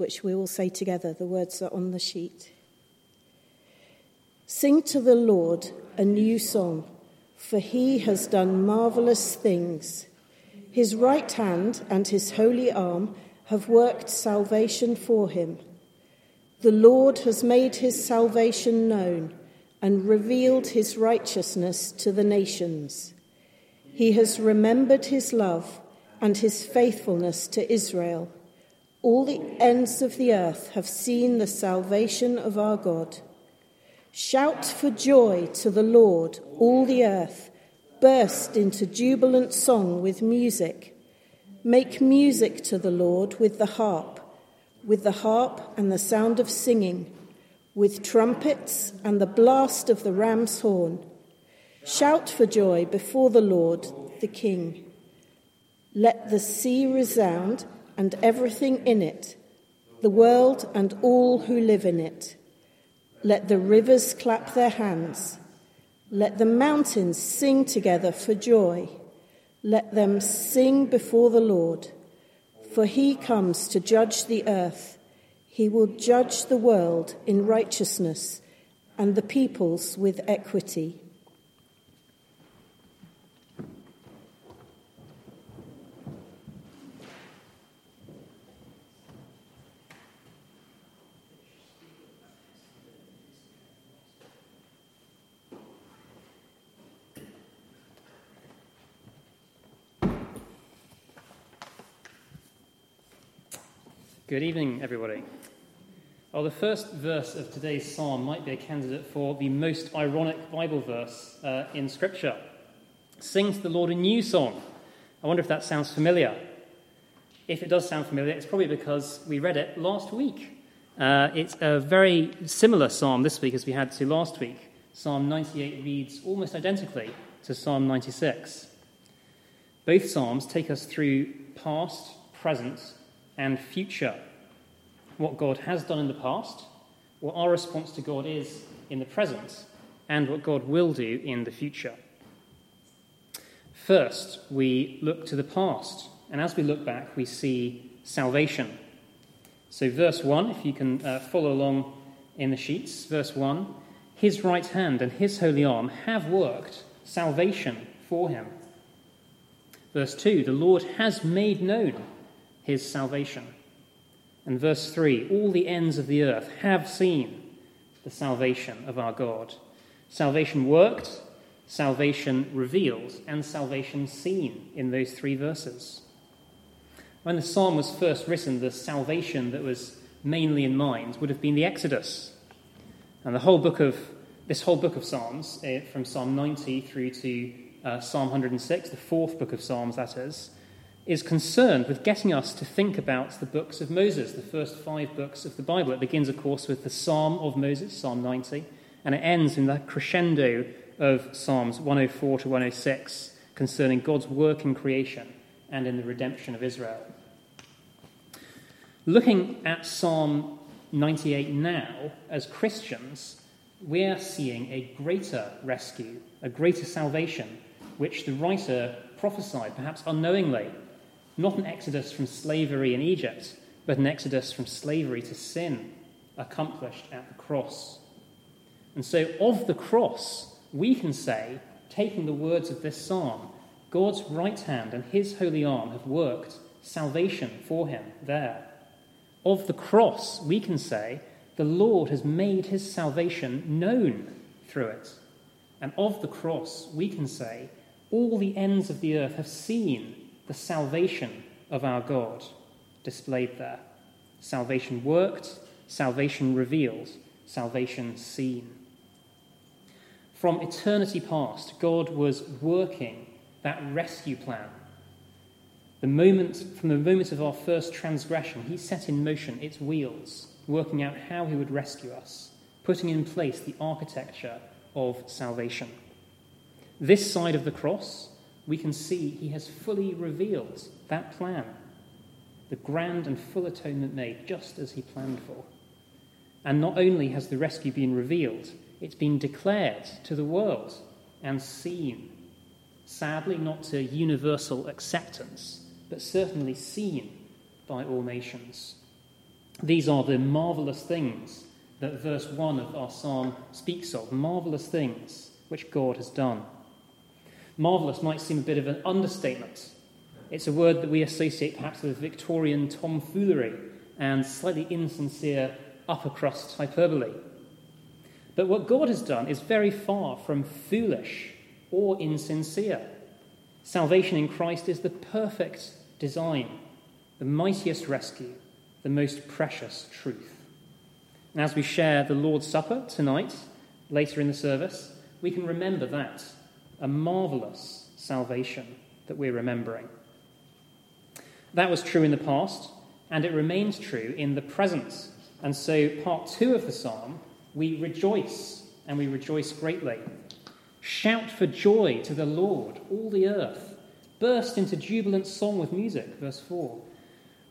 which we will say together. The words are on the sheet. Sing to the Lord a new song, for he has done marvelous things. His right hand and his holy arm have worked salvation for him. The Lord has made his salvation known and revealed his righteousness to the nations. He has remembered his love and his faithfulness to Israel. All the ends of the earth have seen the salvation of our God. Shout for joy to the Lord, all the earth. Burst into jubilant song with music. Make music to the Lord with the harp, with the harp and the sound of singing, with trumpets and the blast of the ram's horn. Shout for joy before the Lord, the King. Let the sea resound and everything in it, the world and all who live in it. Let the rivers clap their hands. Let the mountains sing together for joy. Let them sing before the Lord, for he comes to judge the earth. He will judge the world in righteousness and the peoples with equity. Good evening, everybody. Well, the first verse of today's psalm might be a candidate for the most ironic Bible verse uh, in Scripture. Sing to the Lord a new song. I wonder if that sounds familiar. If it does sound familiar, it's probably because we read it last week. Uh, it's a very similar psalm this week as we had to last week. Psalm 98 reads almost identically to Psalm 96. Both psalms take us through past, present, and future. What God has done in the past, what our response to God is in the present, and what God will do in the future. First, we look to the past, and as we look back, we see salvation. So, verse 1, if you can uh, follow along in the sheets, verse 1 His right hand and his holy arm have worked salvation for him. Verse 2 The Lord has made known his salvation. And verse 3 All the ends of the earth have seen the salvation of our God. Salvation worked, salvation revealed, and salvation seen in those three verses. When the psalm was first written, the salvation that was mainly in mind would have been the Exodus. And the whole book of this whole book of Psalms, eh, from Psalm 90 through to uh, Psalm 106, the fourth book of Psalms, that is, is concerned with getting us to think about the books of Moses, the first five books of the Bible. It begins, of course, with the Psalm of Moses, Psalm 90, and it ends in the crescendo of Psalms 104 to 106 concerning God's work in creation and in the redemption of Israel. Looking at Psalm 98 now, as Christians, we're seeing a greater rescue, a greater salvation, which the writer prophesied, perhaps unknowingly, not an exodus from slavery in Egypt, but an exodus from slavery to sin, accomplished at the cross. And so, of the cross, we can say, taking the words of this psalm, God's right hand and his holy arm have worked salvation for him there. Of the cross, we can say, the Lord has made his salvation known through it. And of the cross, we can say, all the ends of the earth have seen the salvation of our God displayed there. Salvation worked, salvation revealed, salvation seen. From eternity past, God was working that rescue plan. The moment, from the moment of our first transgression, He set in motion its wheels, working out how He would rescue us, putting in place the architecture of salvation. This side of the cross, we can see he has fully revealed that plan, the grand and full atonement made just as he planned for. And not only has the rescue been revealed, it's been declared to the world and seen. Sadly, not to universal acceptance, but certainly seen by all nations. These are the marvelous things that verse 1 of our psalm speaks of marvelous things which God has done. Marvellous might seem a bit of an understatement. It's a word that we associate perhaps with Victorian tomfoolery and slightly insincere upper crust hyperbole. But what God has done is very far from foolish or insincere. Salvation in Christ is the perfect design, the mightiest rescue, the most precious truth. And as we share the Lord's Supper tonight, later in the service, we can remember that a marvelous salvation that we're remembering. That was true in the past, and it remains true in the present. And so, part two of the psalm, we rejoice, and we rejoice greatly. Shout for joy to the Lord, all the earth. Burst into jubilant song with music, verse 4.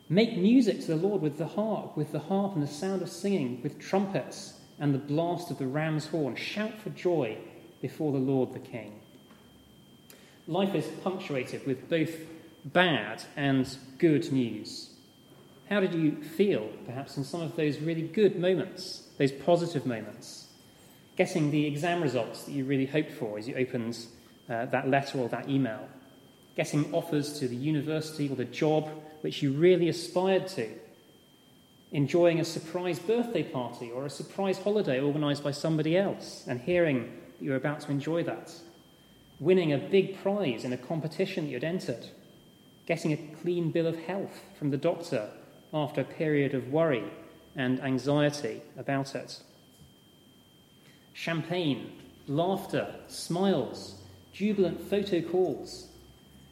Make music to the Lord with the harp, with the harp and the sound of singing, with trumpets and the blast of the ram's horn. Shout for joy before the Lord the King. Life is punctuated with both bad and good news. How did you feel, perhaps, in some of those really good moments, those positive moments? Getting the exam results that you really hoped for as you opened uh, that letter or that email? Getting offers to the university or the job which you really aspired to, enjoying a surprise birthday party or a surprise holiday organised by somebody else and hearing that you're about to enjoy that, winning a big prize in a competition that you'd entered, getting a clean bill of health from the doctor after a period of worry and anxiety about it. Champagne, laughter, smiles, jubilant photo calls,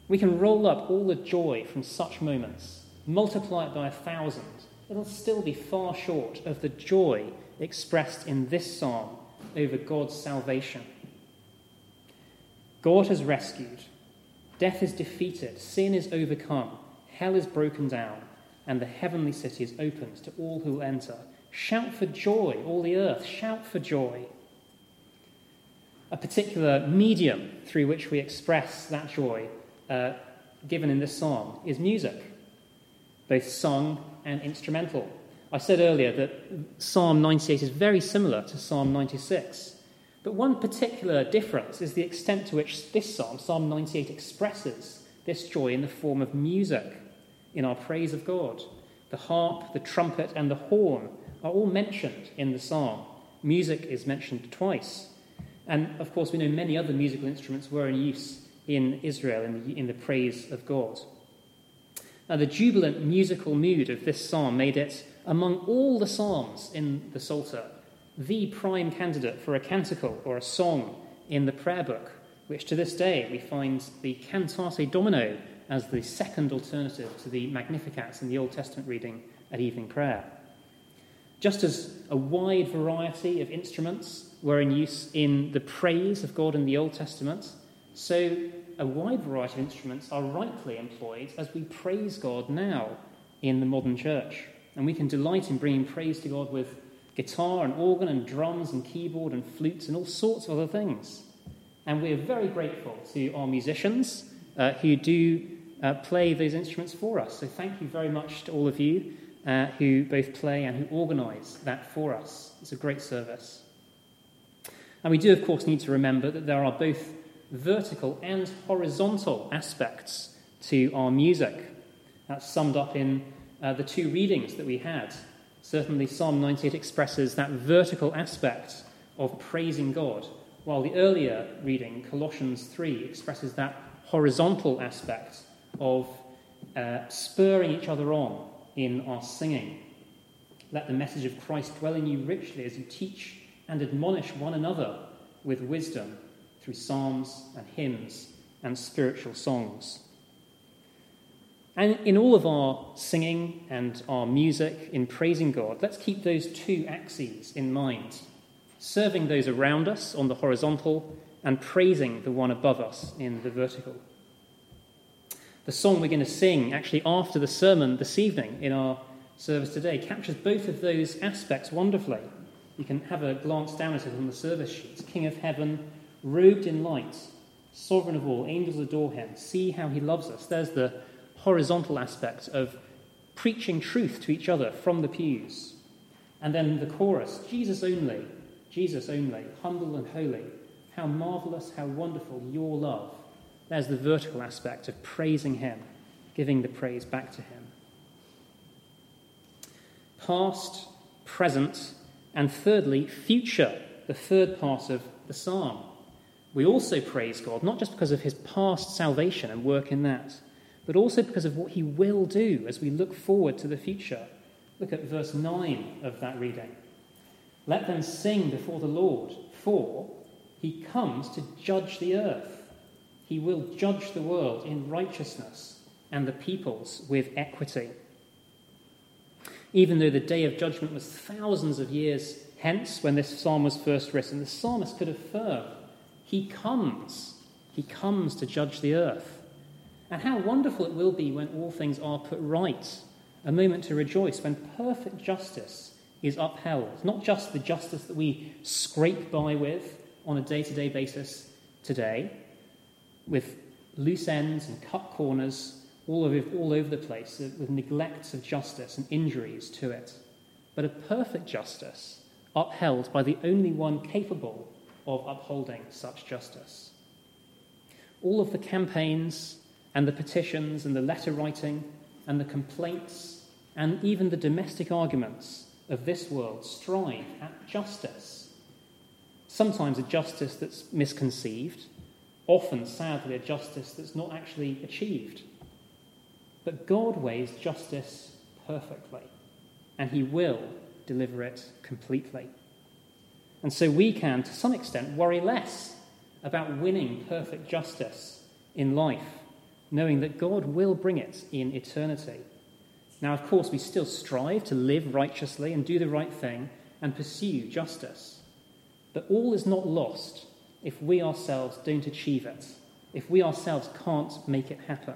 we can roll up all the joy from such moments, multiply it by a thousand. It'll still be far short of the joy expressed in this psalm over God's salvation. God has rescued, death is defeated, sin is overcome, hell is broken down, and the heavenly city is opened to all who will enter. Shout for joy, all the earth, shout for joy. A particular medium through which we express that joy uh, given in this psalm is music, both sung and instrumental. I said earlier that Psalm 98 is very similar to Psalm 96. But one particular difference is the extent to which this psalm, Psalm 98, expresses this joy in the form of music in our praise of God. The harp, the trumpet, and the horn are all mentioned in the psalm. Music is mentioned twice. And of course, we know many other musical instruments were in use in Israel in the, in the praise of God. Now, the jubilant musical mood of this psalm made it, among all the psalms in the Psalter, the prime candidate for a canticle or a song in the prayer book, which to this day we find the Cantate Domino as the second alternative to the Magnificats in the Old Testament reading at evening prayer. Just as a wide variety of instruments were in use in the praise of God in the Old Testament, so a wide variety of instruments are rightly employed as we praise God now in the modern church. And we can delight in bringing praise to God with guitar and organ and drums and keyboard and flutes and all sorts of other things. And we're very grateful to our musicians uh, who do uh, play those instruments for us. So thank you very much to all of you uh, who both play and who organise that for us. It's a great service. And we do, of course, need to remember that there are both vertical and horizontal aspects to our music. That's summed up in uh, the two readings that we had. Certainly, Psalm 98 expresses that vertical aspect of praising God, while the earlier reading, Colossians 3, expresses that horizontal aspect of uh, spurring each other on in our singing. Let the message of Christ dwell in you richly as you teach and admonish one another with wisdom through psalms and hymns and spiritual songs. And in all of our singing and our music in praising God, let's keep those two axes in mind serving those around us on the horizontal and praising the one above us in the vertical. The song we're going to sing actually after the sermon this evening in our service today captures both of those aspects wonderfully. You can have a glance down at it on the service sheet King of Heaven robed in light, sovereign of all, angels adore him. See how he loves us. There's the horizontal aspect of preaching truth to each other from the pews. And then the chorus Jesus only, Jesus only, humble and holy. How marvelous, how wonderful your love. There's the vertical aspect of praising Him, giving the praise back to Him. Past, present, and thirdly, future, the third part of the psalm. We also praise God, not just because of His past salvation and work in that, but also because of what He will do as we look forward to the future. Look at verse 9 of that reading. Let them sing before the Lord, for he comes to judge the earth. He will judge the world in righteousness and the peoples with equity. Even though the day of judgment was thousands of years hence when this psalm was first written, the psalmist could affirm, He comes. He comes to judge the earth. And how wonderful it will be when all things are put right. A moment to rejoice when perfect justice is upheld. Not just the justice that we scrape by with on a day to day basis today, with loose ends and cut corners all over, all over the place, uh, with neglects of justice and injuries to it, but a perfect justice upheld by the only one capable of upholding such justice. All of the campaigns and the petitions and the letter writing and the complaints and even the domestic arguments of this world strive at justice. Sometimes a justice that's misconceived, often, sadly, a justice that's not actually achieved. But God weighs justice perfectly, and He will deliver it completely. And so we can, to some extent, worry less about winning perfect justice in life knowing that God will bring it in eternity. Now, of course, we still strive to live righteously and do the right thing and pursue justice. But all is not lost if we ourselves don't achieve it, if we ourselves can't make it happen,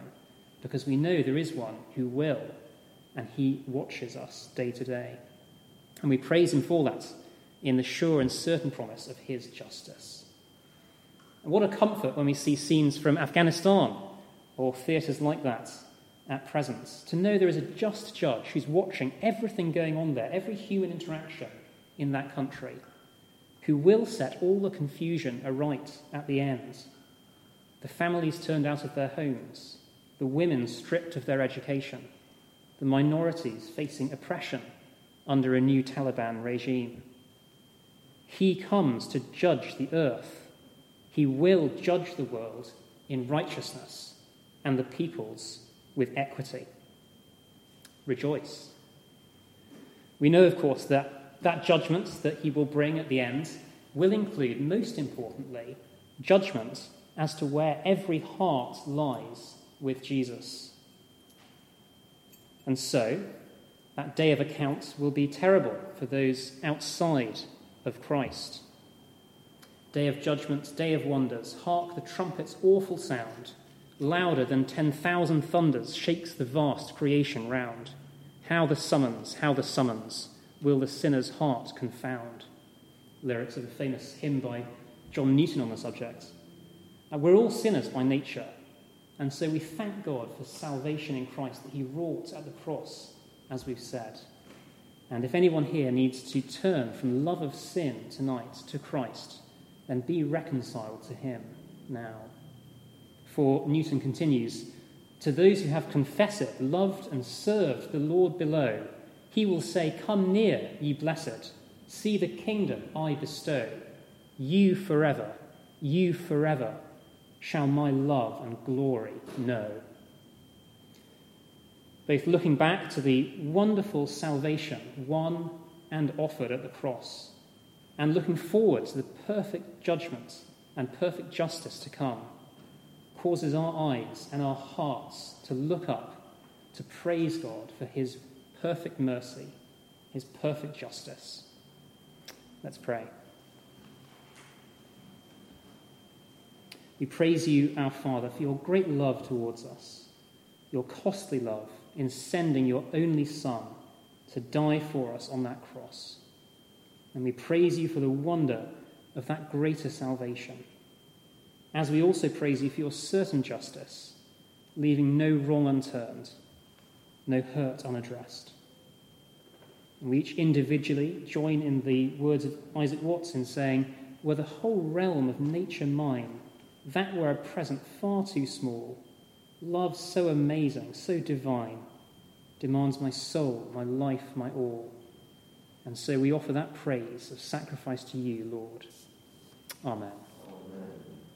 because we know there is one who will, and he watches us day to day. And we praise him for that in the sure and certain promise of his justice. And what a comfort when we see scenes from Afghanistan or theatres like that at present, to know there is a just judge who's watching everything going on there, every human interaction in that country, who will set all the confusion aright at the end. The families turned out of their homes, the women stripped of their education, the minorities facing oppression under a new Taliban regime. He comes to judge the earth. He will judge the world in righteousness and the peoples with equity. Rejoice. We know, of course, that that judgment that he will bring at the end will include, most importantly, judgment as to where every heart lies with Jesus. And so, that day of account will be terrible for those outside of Christ. Day of judgment, day of wonders, hark the trumpet's awful sound louder than 10,000 thunders, shakes the vast creation round. How the summons, how the summons, will the sinner's heart confound? Lyrics of a famous hymn by John Newton on the subject. We're all sinners by nature, and so we thank God for salvation in Christ that He wrought at the cross, as we've said. And if anyone here needs to turn from love of sin tonight to Christ, then be reconciled to Him now. For Newton continues To those who have confessed, it, loved, and served the Lord below, he will say, Come near, ye blessed, see the kingdom I bestow. You forever, you forever shall my love and glory know. Both looking back to the wonderful salvation won and offered at the cross, and looking forward to the perfect judgment and perfect justice to come causes our eyes and our hearts to look up, to praise God for his perfect mercy, his perfect justice. Let's pray. We praise you, our Father, for your great love towards us, your costly love in sending your only Son to die for us on that cross. And we praise you for the wonder of that greater salvation as we also praise you for your certain justice, leaving no wrong unturned. no hurt unaddressed. And we each individually join in the words of Isaac Watts in saying, Were the whole realm of nature mine, that were a present far too small, love so amazing, so divine, demands my soul, my life, my all. And so we offer that praise of sacrifice to you, Lord. Amen. Amen.